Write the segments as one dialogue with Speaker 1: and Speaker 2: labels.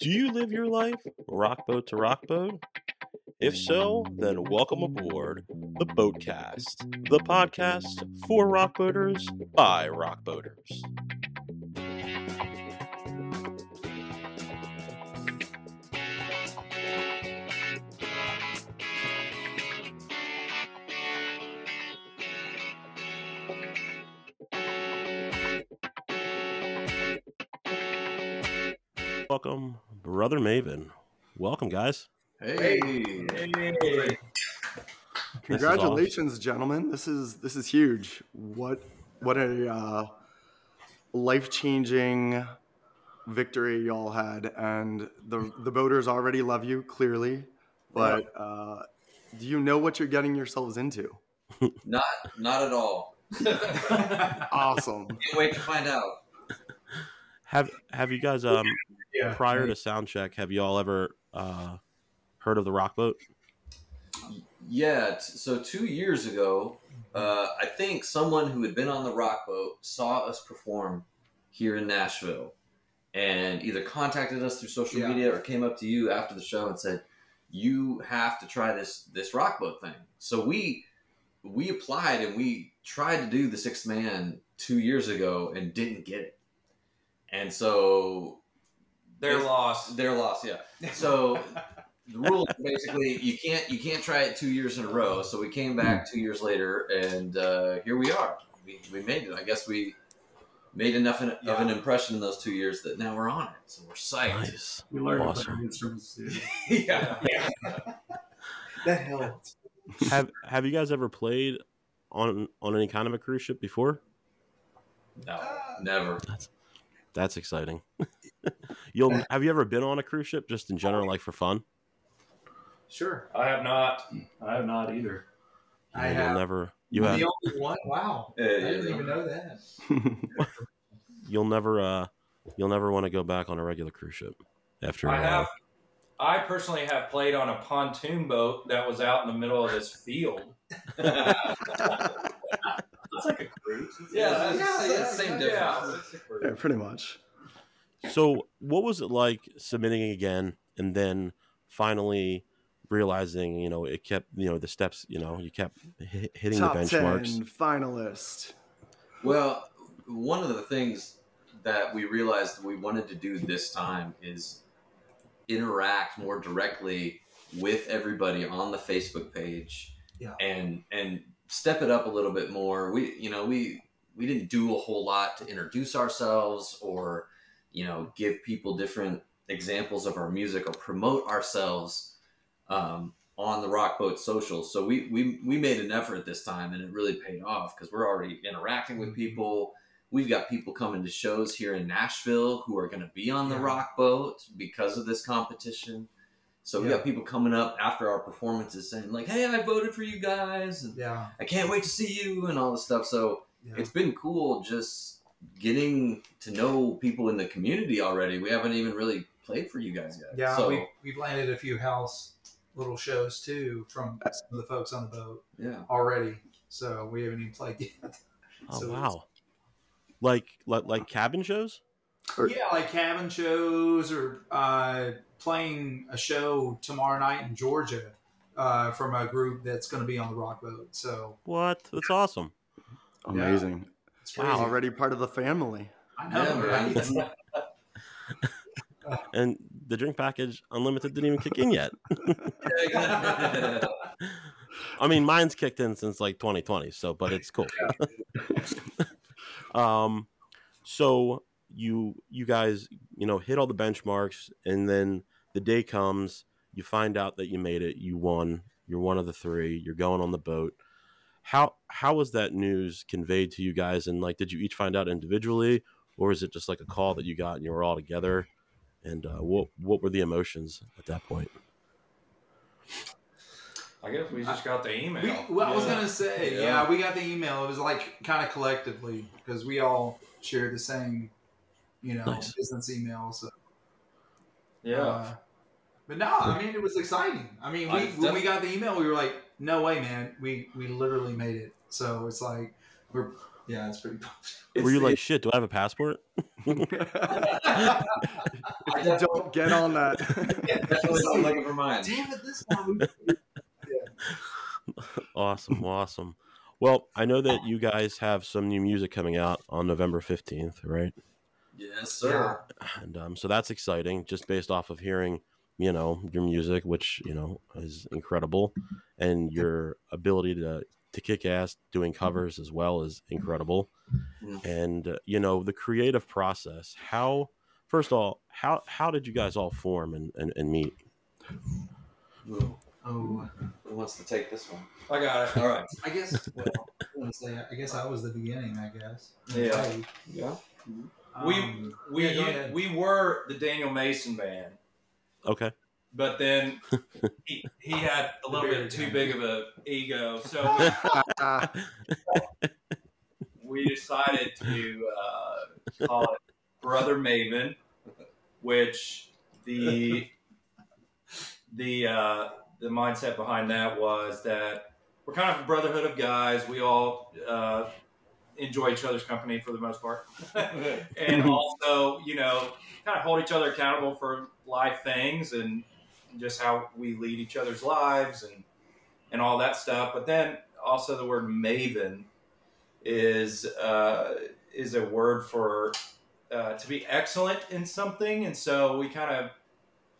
Speaker 1: Do you live your life rockboat to rockboat? If so, then welcome aboard the Boatcast, the podcast for rockboaters by rockboaters. Welcome, Brother Maven. Welcome, guys.
Speaker 2: Hey.
Speaker 3: Congratulations, gentlemen. This is this is huge. What what a uh, life changing victory y'all had, and the the voters already love you clearly. But uh, do you know what you're getting yourselves into?
Speaker 2: Not not at all.
Speaker 3: Awesome.
Speaker 2: Can't wait to find out.
Speaker 1: Have Have you guys um
Speaker 4: Yeah.
Speaker 1: prior to soundcheck. Have you all ever uh heard of the Rockboat?
Speaker 2: Yeah, t- so two years ago, uh, I think someone who had been on the rock boat saw us perform here in Nashville and either contacted us through social
Speaker 4: Yeah.
Speaker 2: media or came up to you after the show and said, You have to try this this rock boat thing. So we we applied and we tried to do the Sixthman two years ago and didn't get it. And so
Speaker 5: Their
Speaker 2: Yes.
Speaker 5: loss.
Speaker 2: Their loss, yeah. So the rule basically you can't you can't try it two years in a row. So we came back two years later, and uh, here we are. We, we made it. I guess we made enough of of an impression in those two years that now we're on it. So we're psyched.
Speaker 1: Nice.
Speaker 4: We learned
Speaker 1: Awesome.
Speaker 4: to play instruments too.
Speaker 2: yeah.
Speaker 4: That helped.
Speaker 1: have Have you guys ever played on on any kind of a cruise ship before?
Speaker 2: No, never.
Speaker 1: That's, That's exciting. You'll have you ever been on a cruise ship just in general, like for fun?
Speaker 4: Sure.
Speaker 5: I have not. I have not either.
Speaker 4: I
Speaker 1: Yeah,
Speaker 4: have.
Speaker 1: Never. You
Speaker 4: the
Speaker 1: have.
Speaker 4: only one. Wow. I didn't even know that.
Speaker 1: You'll never. Uh. You'll never want to go back on a regular cruise ship after.
Speaker 5: I
Speaker 1: uh,
Speaker 5: have. I personally have played on a pontoon boat that was out in the middle of this field. It's like a cruise.
Speaker 2: Yeah,
Speaker 5: It's-
Speaker 2: yeah,
Speaker 5: it's-
Speaker 2: yeah, same difference.
Speaker 5: Yeah, it's a cruise.
Speaker 3: yeah, pretty much.
Speaker 1: So, what was it like submitting again, and then finally realizing, you know, it kept, you know, the steps, you know, you kept hit, hitting
Speaker 3: Top
Speaker 1: the
Speaker 3: ten
Speaker 1: benchmarks.
Speaker 3: finalist.
Speaker 2: Well, one of the things that we realized we wanted to do this time is interact more directly with everybody on the Facebook page
Speaker 4: Yeah.
Speaker 2: and and step it up a little bit more. We you know, we we didn't do a whole lot to introduce ourselves or you know, give people different examples of our music or promote ourselves um, on the Rock Boat socials. So we, we we made an effort this time, and it really paid off because we're already interacting with people. We've got people coming to shows here in Nashville who are going to be on the
Speaker 4: Yeah.
Speaker 2: Rockboat because of this competition. So we
Speaker 4: Yeah.
Speaker 2: got people coming up after our performances saying like, "Hey, I voted for you guys, and
Speaker 4: Yeah.
Speaker 2: I can't wait to see you," and all this stuff. So
Speaker 4: Yeah.
Speaker 2: it's been cool just getting to know people in the community already. We haven't even really played for you guys yet.
Speaker 4: Yeah,
Speaker 2: so
Speaker 4: we we've landed a few house little shows too from some of the folks on the boat
Speaker 2: yeah.
Speaker 4: already. So we haven't even played yet.
Speaker 1: Oh
Speaker 4: So
Speaker 1: wow! Like like like cabin shows.
Speaker 3: Or-
Speaker 4: Yeah, like cabin shows or uh, playing a show tomorrow night in Georgia uh, from a group that's going to be on the rock boat. So
Speaker 1: What? That's awesome.
Speaker 3: Amazing.
Speaker 4: It's
Speaker 1: Wow.
Speaker 3: Already part of the family.
Speaker 4: I know,
Speaker 2: Yeah,
Speaker 4: right?
Speaker 1: And the drink package unlimited didn't even kick in yet. I mean, mine's kicked in since like 2020, so but it's cool. um, so you you guys you know hit all the benchmarks, and then the day comes, you find out that you made it, you won, you're one of the three, you're going on the boat. How how was that news conveyed to you guys, and like, did you each find out individually, or is it just like a call that you got and you were all together? And uh, what what were the emotions at that point?
Speaker 5: I guess we just got the email.
Speaker 4: We, well, I was gonna say,
Speaker 2: Yeah.
Speaker 4: yeah. we got the email. It was like kind of collectively because we all shared the same, you know,
Speaker 1: Nice.
Speaker 4: business email. So
Speaker 5: Yeah.
Speaker 4: uh, but no, I mean it was exciting. I mean, we
Speaker 2: I
Speaker 4: when we got the email, we were like, no way, man. We we literally made it. So it's like we're Yeah, it's pretty.
Speaker 1: Were you like, shit? Do I have a passport?
Speaker 3: if you don't get on that,
Speaker 2: definitely not looking for mine.
Speaker 4: Damn it! This time.
Speaker 1: Awesome, awesome. Well, I know that you guys have some new music coming out on November fifteenth, right?
Speaker 2: Yes, sir.
Speaker 1: and um, so that's exciting just based off of hearing you know your music which you know is incredible and your ability to to kick ass doing covers as well is incredible
Speaker 2: Mhm.
Speaker 1: and uh, you know the creative process how first of all how how did you guys all form and and, and meet
Speaker 4: Oh,
Speaker 2: who wants to take this one?
Speaker 5: I got it.
Speaker 2: All right.
Speaker 4: I guess. Well, I say. I guess I was the beginning. I guess.
Speaker 5: Yeah.
Speaker 4: Hey,
Speaker 2: Yeah.
Speaker 5: We
Speaker 4: um,
Speaker 5: we
Speaker 4: yeah, go
Speaker 5: we were the Daniel Mason band,
Speaker 1: okay
Speaker 5: but then he, he had a little bit too big of a ego, so we decided to uh, call it Brother Maven, which the the uh, the mindset behind that was that we're kind of a brotherhood of guys. We all uh, enjoy each other's company for the most part, and also you know kind of hold each other accountable for life things and just how we lead each other's lives and and all that stuff. But then also the word maven is uh, is a word for uh, to be excellent in something, and so we kind of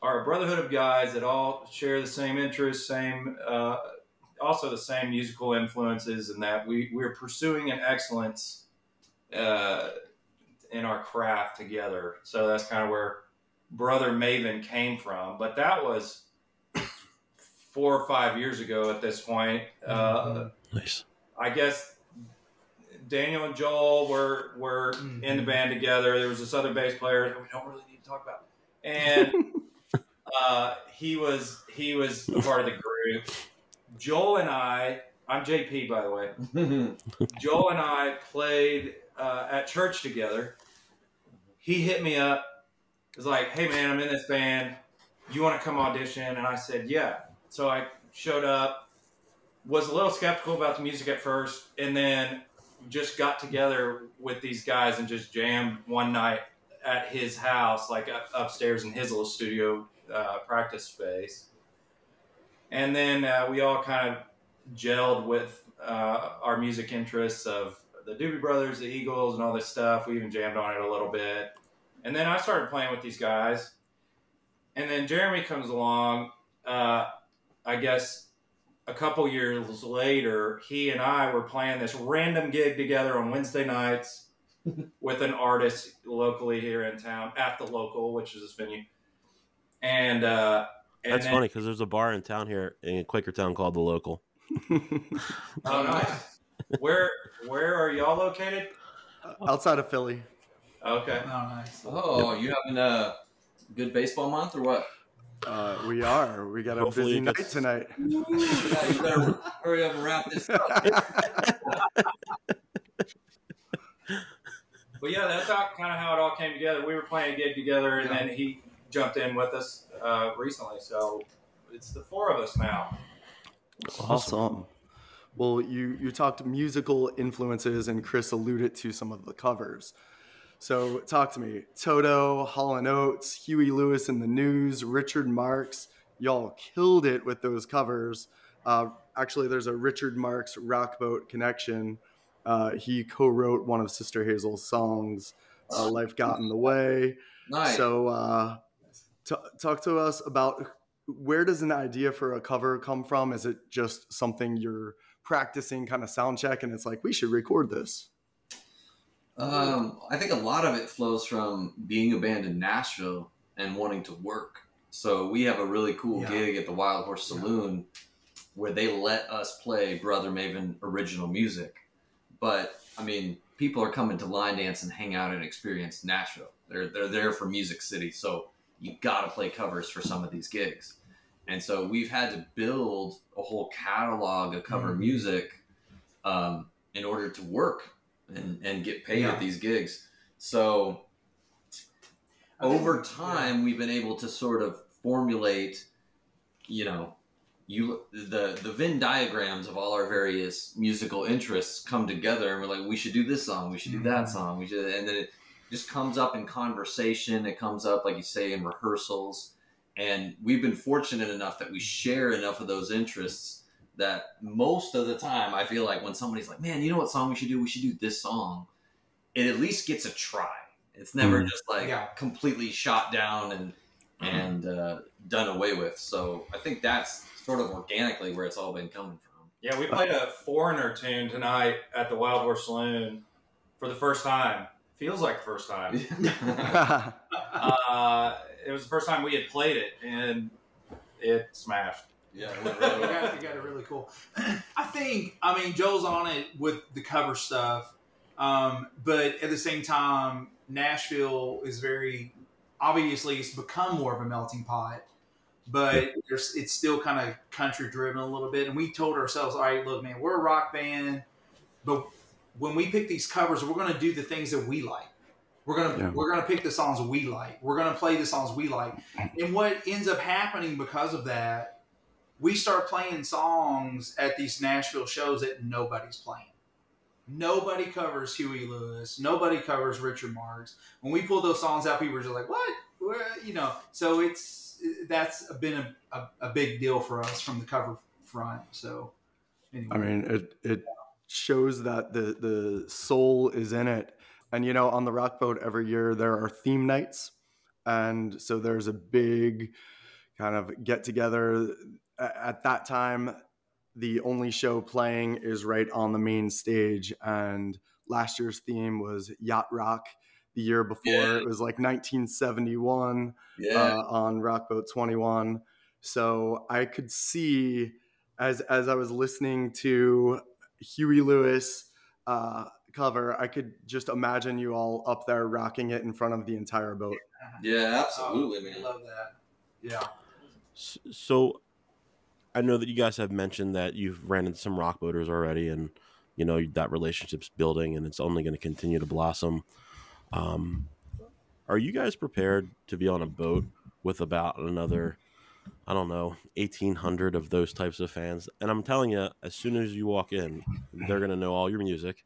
Speaker 5: are a brotherhood of guys that all share the same interests, same uh, also the same musical influences, and that we we're pursuing an excellence uh, in our craft together. So that's kind of where Brother Maven came from, but that was four or five years ago at this point. Uh,
Speaker 1: nice
Speaker 5: I guess Daniel and Joel were were in the band together. There was this other bass player that we don't really need to talk about, and uh, he was he was a part of the group. Joel and I, I'm JP by the way. Joel and I played uh, at church together. He hit me up. Was like, "Hey man, I'm in this band. You want to come audition?" And I said, "Yeah." So I showed up. Was a little skeptical about the music at first, and then just got together with these guys and just jammed one night at his house, like upstairs in his little studio uh, practice space. And then uh, we all kind of gelled with uh, our music interests of the Doobie Brothers, the Eagles, and all this stuff. We even jammed on it a little bit. And then I started playing with these guys. And then Jeremy comes along. Uh, I guess a couple years later, he and I were playing this random gig together on Wednesday nights with an artist locally here in town at the local, which is this venue. And uh, and
Speaker 1: that's
Speaker 5: then-
Speaker 1: funny because there's a bar in town here in quakertown called the local
Speaker 5: Oh, nice. where where are y'all located?
Speaker 3: outside of Philly.
Speaker 5: Okay.
Speaker 4: Oh, nice.
Speaker 2: Oh, you having a good baseball month or what?
Speaker 3: Uh, we are. We got a
Speaker 1: Hopefully
Speaker 3: busy
Speaker 1: it
Speaker 3: night
Speaker 1: gets-
Speaker 3: tonight.
Speaker 2: yeah, you better hurry up and wrap this up.
Speaker 5: But yeah, that's how, kind of how it all came together. We were playing a gig together, and then he jumped in with us uh, recently. So it's the four of us now.
Speaker 3: Awesome. Well, you you talked musical influences, and Chris alluded to some of the covers. So talk to me. Toto, Hall and Oates, Huey Lewis and the News, Richard Marx. Y'all killed it with those covers. Uh, actually, there's a Richard Marx Rockboat connection. Uh, he co-wrote one of Sister Hazel's songs, uh, "Life Got in the Way."
Speaker 2: Nice.
Speaker 3: So, uh, t- talk to us about where does an idea for a cover come from? Is it just something you're practicing, kind of sound check, and it's like we should record this?
Speaker 2: Um, I think a lot of it flows from being a band in Nashville and wanting to work. So we have a really cool
Speaker 4: Yeah.
Speaker 2: gig at the Wild Horse
Speaker 4: Yeah.
Speaker 2: Saloon where they let us play Brother Maven original music. But I mean, people are coming to line dance and hang out and experience Nashville. They're they're there for Music City, so you got to play covers for some of these gigs. And so we've had to build a whole catalog of cover
Speaker 4: Mhm.
Speaker 2: music um, in order to work and, and get paid
Speaker 4: Yeah.
Speaker 2: at these gigs. So
Speaker 4: I think-
Speaker 2: over time, we've been able to sort of formulate, you know, you the the Venn diagrams of all our various musical interests come together, and we're like, we should do this song, we should do that
Speaker 4: Mhm.
Speaker 2: song, we should, and then it just comes up in conversation. It comes up, like you say, in rehearsals, and we've been fortunate enough that we share enough of those interests that most of the time, I feel like when somebody's like, "Man, you know what song we should do? We should do this song." It at least gets a try. It's never
Speaker 1: Mm.
Speaker 2: just like
Speaker 4: Yeah.
Speaker 2: completely shot down and
Speaker 1: Mm-hmm.
Speaker 2: and uh, done away with. So I think that's sort of organically where it's all been coming from.
Speaker 5: Yeah, we played a foreigner tune tonight at the Wild Horse Saloon for the first time. Feels like the first time. uh, it was the first time we had played it, and it smashed.
Speaker 2: yeah, it really well.
Speaker 4: got, you got it really cool. I think, I mean, Joel's on it with the cover stuff, um, but at the same time, Nashville is very obviously it's become more of a melting pot, but there's, it's still kind of country driven a little bit. And we told ourselves, all right, look, man, we're a rock band, but when we pick these covers, we're going to do the things that we like. We're gonna
Speaker 3: Yeah.
Speaker 4: we're gonna pick the songs we like. We're gonna play the songs we like. And what ends up happening because of that we start playing songs at these Nashville shows that nobody's playing. Nobody covers Huey Lewis. Nobody covers Richard Marx. When we pull those songs out, people are just like, "What?" You know. So it's that's been a, a, a big deal for us from the cover front. So, anyway.
Speaker 3: I mean, it it shows that the the soul is in it. And you know, on the Rock Boat every year there are theme nights, and so there's a big kind of get together. At that time, the only show playing is right on the main stage, and last year's theme was yacht rock. The year before
Speaker 2: Yeah.
Speaker 3: it was like 1971
Speaker 2: Yeah,
Speaker 3: uh, on Rockboat 21. So I could see as as I was listening to Huey Lewis uh, cover, I could just imagine you all up there rocking it in front of the entire boat.
Speaker 2: yeah, absolutely,
Speaker 4: I
Speaker 2: man.
Speaker 4: love that. Yeah.
Speaker 1: So, I know that you guys have mentioned that you've ran into some rock boaters already, and you know that relationship's building, and it's only going to continue to blossom. Um, are you guys prepared to be on a boat with about another, I don't know, eighteen hundred of those types of fans? And I'm telling you, as soon as you walk in, they're going to know all your music,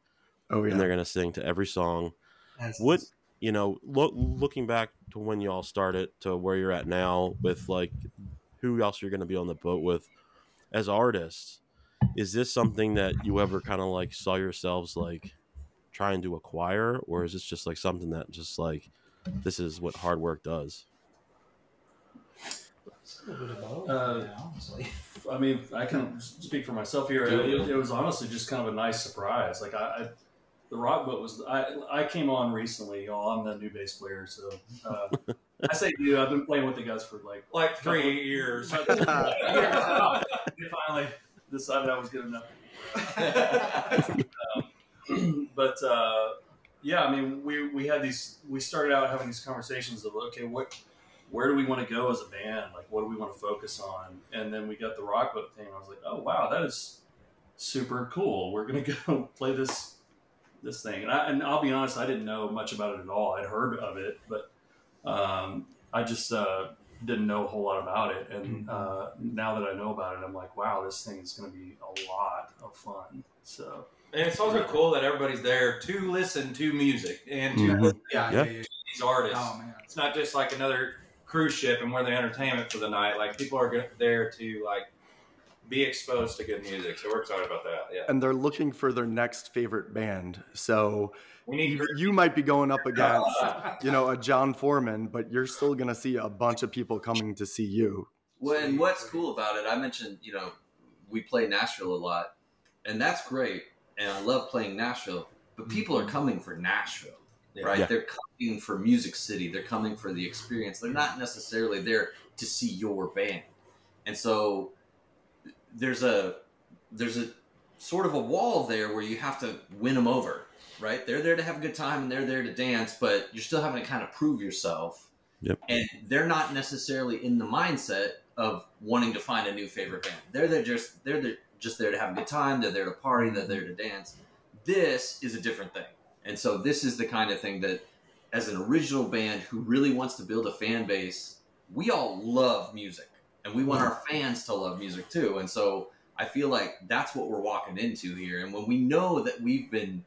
Speaker 3: Oh yeah.
Speaker 1: and they're going to sing to every song.
Speaker 4: That's,
Speaker 1: What you know, lo- looking back to when y'all started to where you're at now, with like who else you're going to be on the boat with as artists, is this something that you ever kind of like saw yourselves like trying to acquire, or is this just like something that just like this is what hard work does?
Speaker 4: A little bit of both,
Speaker 6: Uh,
Speaker 4: yeah, honestly.
Speaker 6: I mean, I can speak for myself here. It, it was honestly just kind of a nice surprise. Like I, I the rock boat was. I I came on recently, y'all. I'm the new bass player, so uh, I say new. I've been playing with the guys for like
Speaker 5: Like three years.
Speaker 6: they finally decided I was good enough. Um, but uh, yeah, I mean, we we had these. We started out having these conversations of okay, what, where do we want to go as a band? Like, what do we want to focus on? And then we got the rock boat thing. I was like, oh wow, that is super cool. We're gonna go play this this thing. And I and I'll be honest, I didn't know much about it at all. I'd heard of it, but um, I just uh, didn't know a whole lot about it. And uh, now that I know about it, I'm like, wow, this thing is going to be a lot of fun. So
Speaker 5: And it's also cool that everybody's there to listen to music and to
Speaker 1: Mhm.
Speaker 4: Yeah,
Speaker 1: Yeah.
Speaker 4: yeah, yeah.
Speaker 5: to these artists.
Speaker 4: Oh man.
Speaker 5: It's not just like another cruise ship and we're the entertainment for the night. Like people are go- there to like be exposed to good music. So we're excited about that. Yeah,
Speaker 3: and they're looking for their next favorite band. So
Speaker 5: we need.
Speaker 3: you, you might be going up against you know a Jon Foreman, but you're still gonna see a bunch of people coming to see you.
Speaker 2: Well, and what's cool about it, I mentioned, you know, we play Nashville a lot, and that's great, and I love playing Nashville. But people are mm-hmm. coming for Nashville,
Speaker 5: Yeah.
Speaker 2: Right?
Speaker 1: Yeah.
Speaker 2: They're coming for Music City. They're coming for the experience. They're not necessarily there to see your band, and so there's a there's a sort of a wall there where you have to win them over, right? They're there to have a good time and they're there to dance, but you're still having to kind of prove yourself.
Speaker 1: Yep.
Speaker 2: And they're not necessarily in the mindset of wanting to find a new favorite band. They're there just they're there, just there to have a good time. They're there to party. They're there to dance. This is a different thing, and so this is the kind of thing that, as an original band who really wants to build a fan base, we all love music. and we want our fans to love music too. And so I feel like that's what we're walking into here. And when we know that we've been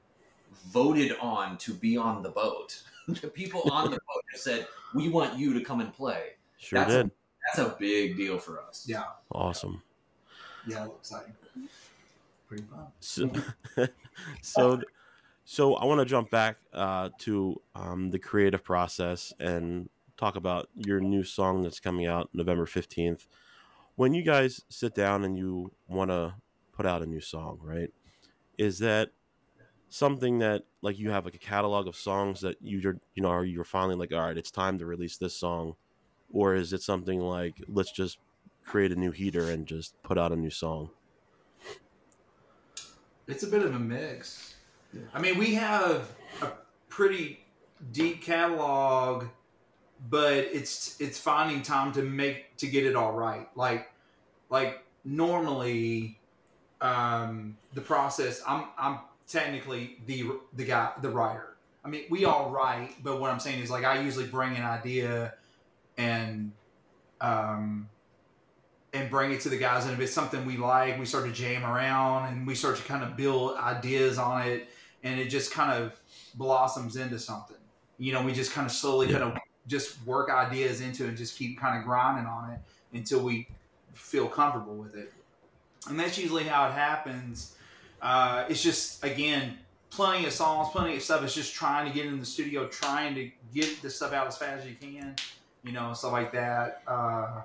Speaker 2: voted on to be on the boat, the people on the boat have said, "We want you to come and play."
Speaker 1: Sure
Speaker 2: That's
Speaker 1: did.
Speaker 2: That's a big deal for us.
Speaker 4: Yeah,
Speaker 1: Awesome.
Speaker 4: yeah, it looks exciting. Pretty fun.
Speaker 1: So, so, so I want to jump back uh, to um, the creative process and talk about your new song that's coming out November fifteenth. When you guys sit down and you want to put out a new song, right? Is that something that like you have like a catalog of songs that you're you know are you're finally like all right it's time to release this song or is it something like let's just create a new heater and just put out a new song
Speaker 4: It's a bit of a mix. I mean, we have a pretty deep catalog, but it's it's finding time to make to get it all right. Like like normally, um, the process. I'm I'm technically the the guy the writer. I mean, we all write, but what I'm saying is like I usually bring an idea and um, and bring it to the guys. And if it's something we like, we start to jam around and we start to kind of build ideas on it, and it just kind of blossoms into something. You know, we just kind of slowly
Speaker 1: Yeah.
Speaker 4: kind of just work ideas into it and just keep kind of grinding on it until we feel comfortable with it. And that's usually how it happens. Uh, it's just again plenty of songs, plenty of stuff. It's just trying to get in the studio, trying to get the stuff out as fast as you can, you know, stuff like that. Uh,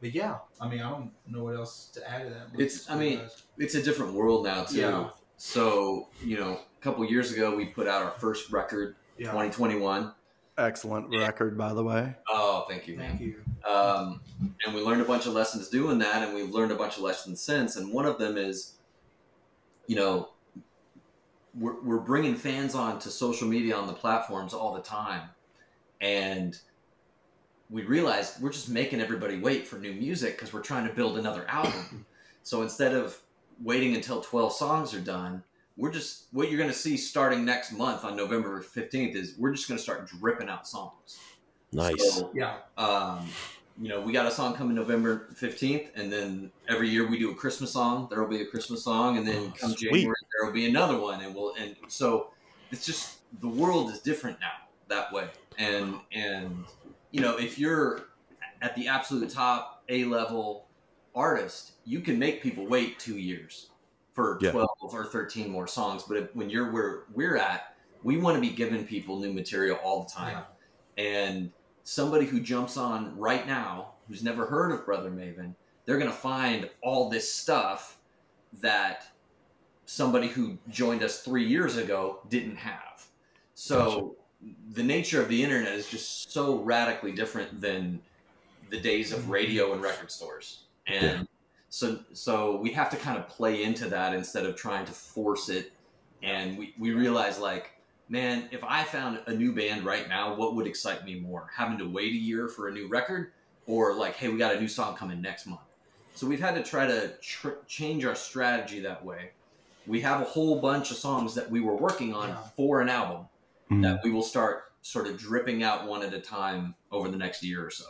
Speaker 4: but yeah, I mean, I don't know what else to add to that.
Speaker 2: It's- I mean, It's a different world now too.
Speaker 4: Yeah.
Speaker 2: So you know, a couple years ago, we put out our first record,
Speaker 4: yeah.
Speaker 2: 2021.
Speaker 3: Excellent record, by the way.
Speaker 2: Oh, thank you, man.
Speaker 4: Thank you.
Speaker 2: Um, and we learned a bunch of lessons doing that, and we've learned a bunch of lessons since. And one of them is, you know, we're, we're bringing fans on to social media on the platforms all the time. And we realized we're just making everybody wait for new music because we're trying to build another album. so instead of waiting until 12 songs are done, we're just, what you're going to see starting next month on November 15th is we're just going to start dripping out songs.
Speaker 1: nice
Speaker 2: So,
Speaker 4: Yeah.
Speaker 2: um, you know, we got a song coming November 15th, and then every year we do a Christmas song. There will be a Christmas song, and then
Speaker 1: Oh,
Speaker 2: come
Speaker 1: sweet.
Speaker 2: January there will be another one, and we'll and so it's just the world is different now that way, and and you know if you're at the absolute top A level artist, you can make people wait two years for
Speaker 1: Yeah.
Speaker 2: 12 or 13 more songs, but if, when you're where we're at, we want to be giving people new material all the time. And somebody who jumps on right now who's never heard of brother maven they're going to find all this stuff that somebody who joined us three years ago didn't have. So the nature of the internet is just so radically different than the days of mm-hmm. radio and record stores and
Speaker 1: Yeah.
Speaker 2: so so we have to kind of play into that instead of trying to force it and we, we realize like man, if I found a new band right now, what would excite me more? Having to wait a year for a new record, or like, hey, we got a new song coming next month. So we've had to try to tr- change our strategy that way. We have a whole bunch of songs that we were working on
Speaker 4: Yeah.
Speaker 2: for an album
Speaker 3: Mm.
Speaker 2: that we will start sort of dripping out one at a time over the next year or so.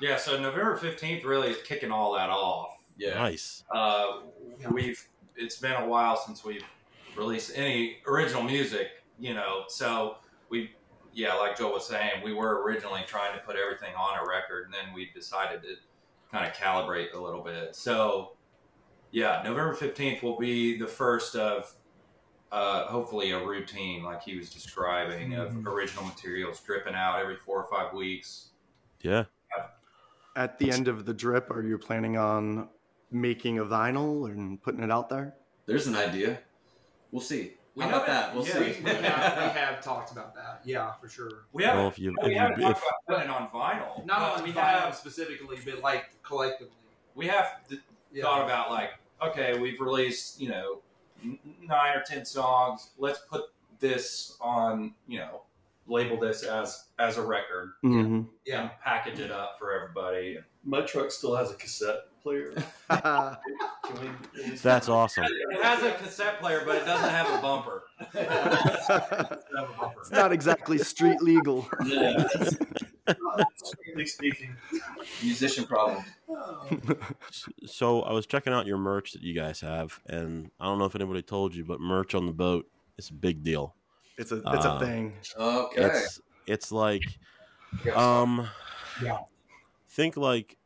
Speaker 5: Yeah, so November fifteenth really is kicking all that off. Yeah.
Speaker 1: nice
Speaker 5: Uh,
Speaker 4: Yeah.
Speaker 5: we've it's been a while since we've released any original music, you know. So we, yeah, like Joel was saying, we were originally trying to put everything on a record, and then we decided to kind of calibrate a little bit. So yeah, November fifteenth will be the first of. Uh, hopefully a routine like he was describing of
Speaker 4: Mhm.
Speaker 5: original materials dripping out every four or five weeks
Speaker 1: yeah
Speaker 3: At the end of the drip, are you planning on making a vinyl and putting it out there?
Speaker 2: There's an idea. We'll see.
Speaker 5: We
Speaker 2: How about
Speaker 5: haven't-
Speaker 2: that? We'll
Speaker 5: yeah,
Speaker 2: see.
Speaker 4: we, have, we have talked about that. Yeah, for sure.
Speaker 5: we haven't
Speaker 1: well if you
Speaker 5: we
Speaker 1: if
Speaker 5: haven't
Speaker 1: you
Speaker 5: talked
Speaker 1: if
Speaker 5: about putting it on vinyl
Speaker 4: Not
Speaker 5: but
Speaker 4: on
Speaker 5: we
Speaker 4: vinyl
Speaker 5: have
Speaker 4: specifically, but like collectively.
Speaker 5: we have th-
Speaker 4: Yeah.
Speaker 5: thought about like okay we've released you know nine or ten songs let's put this on you know label this as as a record
Speaker 3: Mm-hmm.
Speaker 4: Yeah.
Speaker 5: and package it up for everybody
Speaker 6: My truck still has a cassette player. Can we? at least-
Speaker 1: that's awesome
Speaker 5: it has a cassette player but it doesn't have a bumper
Speaker 3: it's not exactly street legal.
Speaker 2: Yeah.
Speaker 6: Strictly speaking.
Speaker 2: Musician problem.
Speaker 1: So I was checking out your merch that you guys have, and I don't know if anybody told you, but merch on the boat is a big deal.
Speaker 3: It's a it's a
Speaker 1: Uh,
Speaker 3: thing.
Speaker 2: Okay.
Speaker 1: It's it's like um
Speaker 4: Yeah.
Speaker 1: think like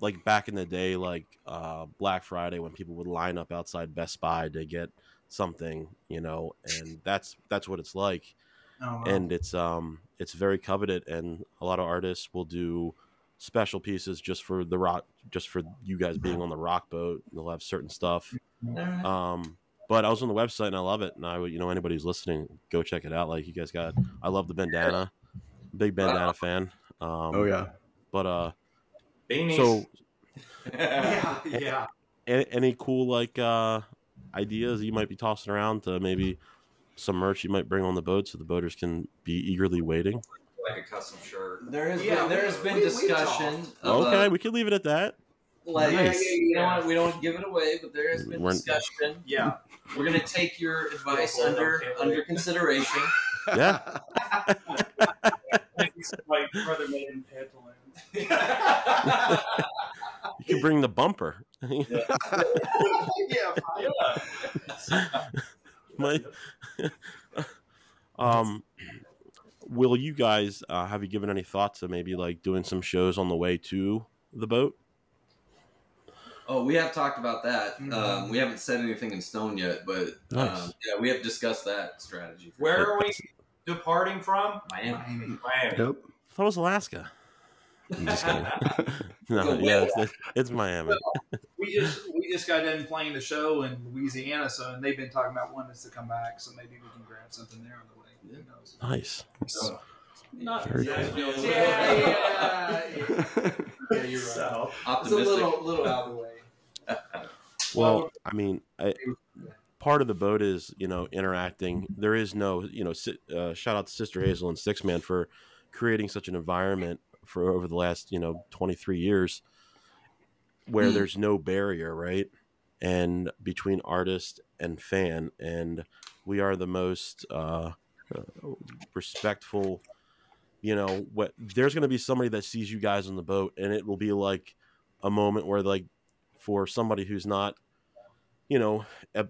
Speaker 1: like back in the day like uh Black Friday when people would line up outside Best Buy to get something, you know, and that's that's what it's like.
Speaker 4: Oh, wow.
Speaker 1: and it's um it's very coveted and a lot of artists will do special pieces just for the rock just for you guys being on the rock boat they'll have certain stuff
Speaker 2: Alright.
Speaker 1: um but i was on the website and i love it and i would you know anybody who's listening go check it out like you guys got i love the bandana big bandana fan um
Speaker 3: Oh yeah.
Speaker 1: but uh
Speaker 5: Beanies.
Speaker 1: so
Speaker 4: yeah, yeah.
Speaker 1: any, any cool like uh ideas you might be tossing around to maybe some merch you might bring on the boat so the boaters can be eagerly waiting
Speaker 5: like a custom shirt.
Speaker 2: There has
Speaker 4: Yeah,
Speaker 2: been there has been
Speaker 4: we- we
Speaker 2: discussion. Of,
Speaker 1: okay
Speaker 2: uh,
Speaker 1: we can leave it at that
Speaker 2: like
Speaker 1: Nice.
Speaker 2: you know what, we don't give it away, but there has been
Speaker 1: We're-
Speaker 2: discussion.
Speaker 4: Yeah.
Speaker 2: We're gonna take your advice
Speaker 6: Yeah,
Speaker 2: under
Speaker 6: okay,
Speaker 2: under consideration.
Speaker 1: yeah
Speaker 6: like brother made in pantaloons.
Speaker 1: you can bring the bumper
Speaker 4: yeah.
Speaker 1: My- um, will you guys uh, have you given any thoughts of maybe like doing some shows on the way to the boat?
Speaker 2: Oh, we have talked about that.
Speaker 4: Mhm.
Speaker 2: Um, we haven't said anything in stone yet, but
Speaker 1: Nice.
Speaker 2: um, yeah, we have discussed that strategy.
Speaker 5: Where
Speaker 2: sure.
Speaker 5: are we departing from?
Speaker 2: Miami.
Speaker 4: Miami.
Speaker 5: Miami.
Speaker 3: Yep.
Speaker 1: I thought it was Alaska. I'm just kidding. no,
Speaker 2: Go
Speaker 1: yeah, it's, it's Miami.
Speaker 4: We just we just got done playing a show in Louisiana, so and they've been talking about wanting us to come back, so maybe we can grab something there on the way. Who knows?
Speaker 1: Nice.
Speaker 2: So,
Speaker 5: Not
Speaker 1: Very
Speaker 5: Nashville.
Speaker 4: Yeah, yeah, yeah. Yeah, you're right.
Speaker 6: So,
Speaker 4: It's a little little out of the way.
Speaker 1: Well, I mean, I, part of the boat is you know interacting. There is no you know. Uh, shout out to Sister Hazel and Sixthman for creating such an environment for over the last you know 23 years where there's no barrier, right? And between artist and fan, and we are the most uh, uh, respectful. You know, what there's going to be somebody that sees you guys on the boat, and it will be like a moment where like for somebody who's not, you know, a,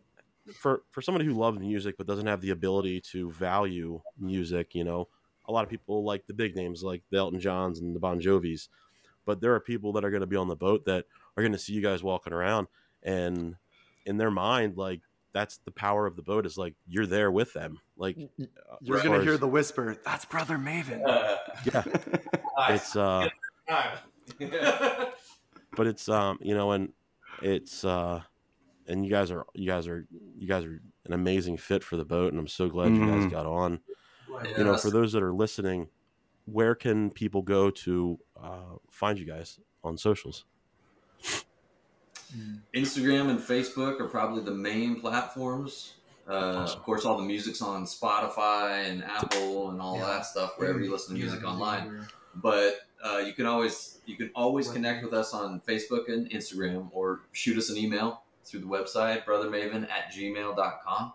Speaker 1: for for somebody who loves music but doesn't have the ability to value music, you know, a lot of people like the big names like the Elton Johns and the Bon Jovis, but there are people that are going to be on the boat that are going to see you guys walking around, and in their mind, like that's the power of the boat is like you're there with them, like
Speaker 3: You're gonna
Speaker 1: far
Speaker 3: hear
Speaker 1: as-
Speaker 3: the whisper. That's brother Maven.
Speaker 2: Uh,
Speaker 1: yeah, it's uh.
Speaker 5: Time.
Speaker 1: but it's um you know and it's uh and you guys are you guys are you guys are an amazing fit for the boat and i'm so glad you guys
Speaker 3: Mhm.
Speaker 1: got on
Speaker 2: Yeah,
Speaker 1: you know for those that are listening where can people go to uh, find you guys on socials
Speaker 2: Instagram and Facebook are probably the main platforms. Uh,
Speaker 1: Awesome.
Speaker 2: Of course, all the music's on Spotify and Apple and all
Speaker 4: Yeah.
Speaker 2: that stuff wherever you listen to music
Speaker 4: music
Speaker 2: online.
Speaker 4: everywhere.
Speaker 2: But uh, you can always you can always connect with us on Facebook and Instagram or shoot us an email through the website brothermaven at gmail.com.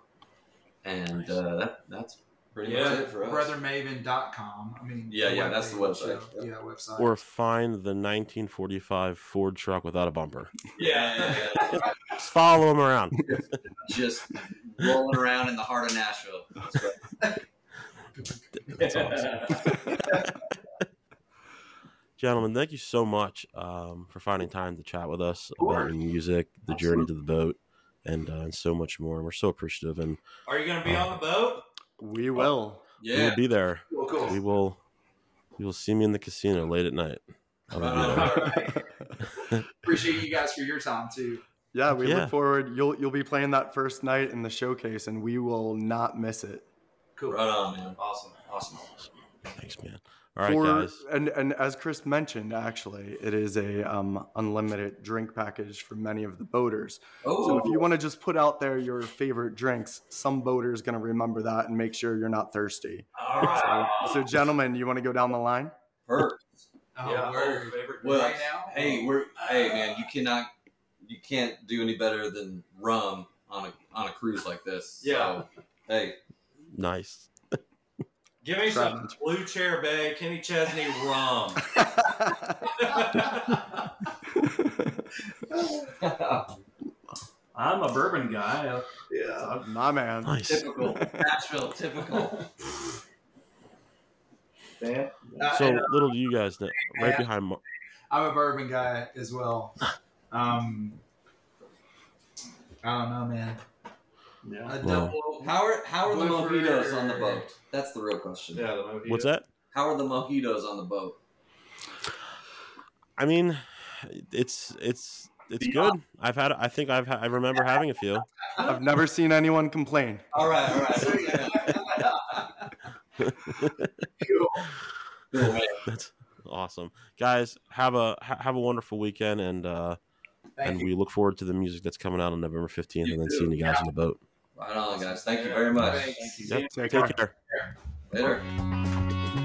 Speaker 2: And
Speaker 1: Nice.
Speaker 2: uh, that, that's pretty
Speaker 5: Yeah,
Speaker 2: much it for us.
Speaker 4: Brothermaven.com. I mean,
Speaker 2: Yeah, yeah, that's the website.
Speaker 4: Yeah, yeah, website.
Speaker 1: or find the 1945 ford truck without a bumper
Speaker 2: Yeah, yeah, yeah.
Speaker 1: just follow them around
Speaker 2: just rolling around in the heart of Nashville. That's right.
Speaker 1: That's awesome. Gentlemen thank you so much um, for finding time to chat with us about your music the journey to the boat and, uh, and so much more we're so appreciative and
Speaker 5: Are you going to be on the boat?
Speaker 3: We will.
Speaker 1: Yeah, we
Speaker 2: Yeah.
Speaker 1: will be there
Speaker 4: cool, cool.
Speaker 1: we will you will see me in the casino late at night I
Speaker 2: Right
Speaker 4: All right. Appreciate you guys for your time too.
Speaker 3: Yeah, we
Speaker 1: Yeah.
Speaker 3: look forward. You'll you'll be playing that first night in the showcase, and we will not miss it.
Speaker 4: Cool.
Speaker 2: Right on, man.
Speaker 5: Awesome. Awesome.
Speaker 1: thanks man all right
Speaker 3: For-
Speaker 1: guys
Speaker 3: And and as Chris mentioned, actually, it is a um, unlimited drink package for many of the boaters.
Speaker 2: Oh,
Speaker 3: So if you want to just put out there your favorite drinks, some boaters gonna remember that and make sure you're not thirsty.
Speaker 2: all right.
Speaker 3: So, gentlemen, you want to go down the line?
Speaker 2: Perfect.
Speaker 4: Oh,
Speaker 5: yeah.
Speaker 4: word.
Speaker 5: Oh, favorite.
Speaker 2: Well,
Speaker 4: right now?
Speaker 2: Hey, we're hey man, you cannot, you can't do any better than rum on a on a cruise like this.
Speaker 5: Yeah.
Speaker 2: So, hey,
Speaker 1: nice
Speaker 5: Give me some Blue Chair Bay, Kenny Chesney rum.
Speaker 6: I'm a bourbon guy.
Speaker 4: Yeah.
Speaker 3: My man.
Speaker 1: Nice.
Speaker 2: typical Nashville, typical.
Speaker 6: Dan?
Speaker 1: So little do you guys know, right behind. Mar-
Speaker 4: I'm a bourbon guy as well. Um, I don't know, man.
Speaker 6: Yeah.
Speaker 4: A
Speaker 1: Wow.
Speaker 4: double.
Speaker 2: How are how are the
Speaker 4: Woodford
Speaker 2: mojitos on the boat? That's the real question.
Speaker 5: Yeah, the mojito.
Speaker 1: What's that?
Speaker 2: How are the mojitos on the boat?
Speaker 1: I mean, it's it's it's good. I've had. I think I've. Ha- I remember having a few.
Speaker 3: I've never seen anyone complain.
Speaker 2: All right, all right.
Speaker 4: Cool.
Speaker 2: Cool, man.
Speaker 1: That's awesome, guys. Have a ha- have a wonderful weekend, and uh,
Speaker 4: Thank
Speaker 1: and
Speaker 4: you.
Speaker 1: we look forward to the music that's coming out on November fifteenth, and then seeing you guys on the boat.
Speaker 2: Right on, guys. Thank you very much.
Speaker 6: Thank you.
Speaker 1: Yep.
Speaker 3: Take
Speaker 1: Take
Speaker 3: care.
Speaker 1: care.
Speaker 2: Later.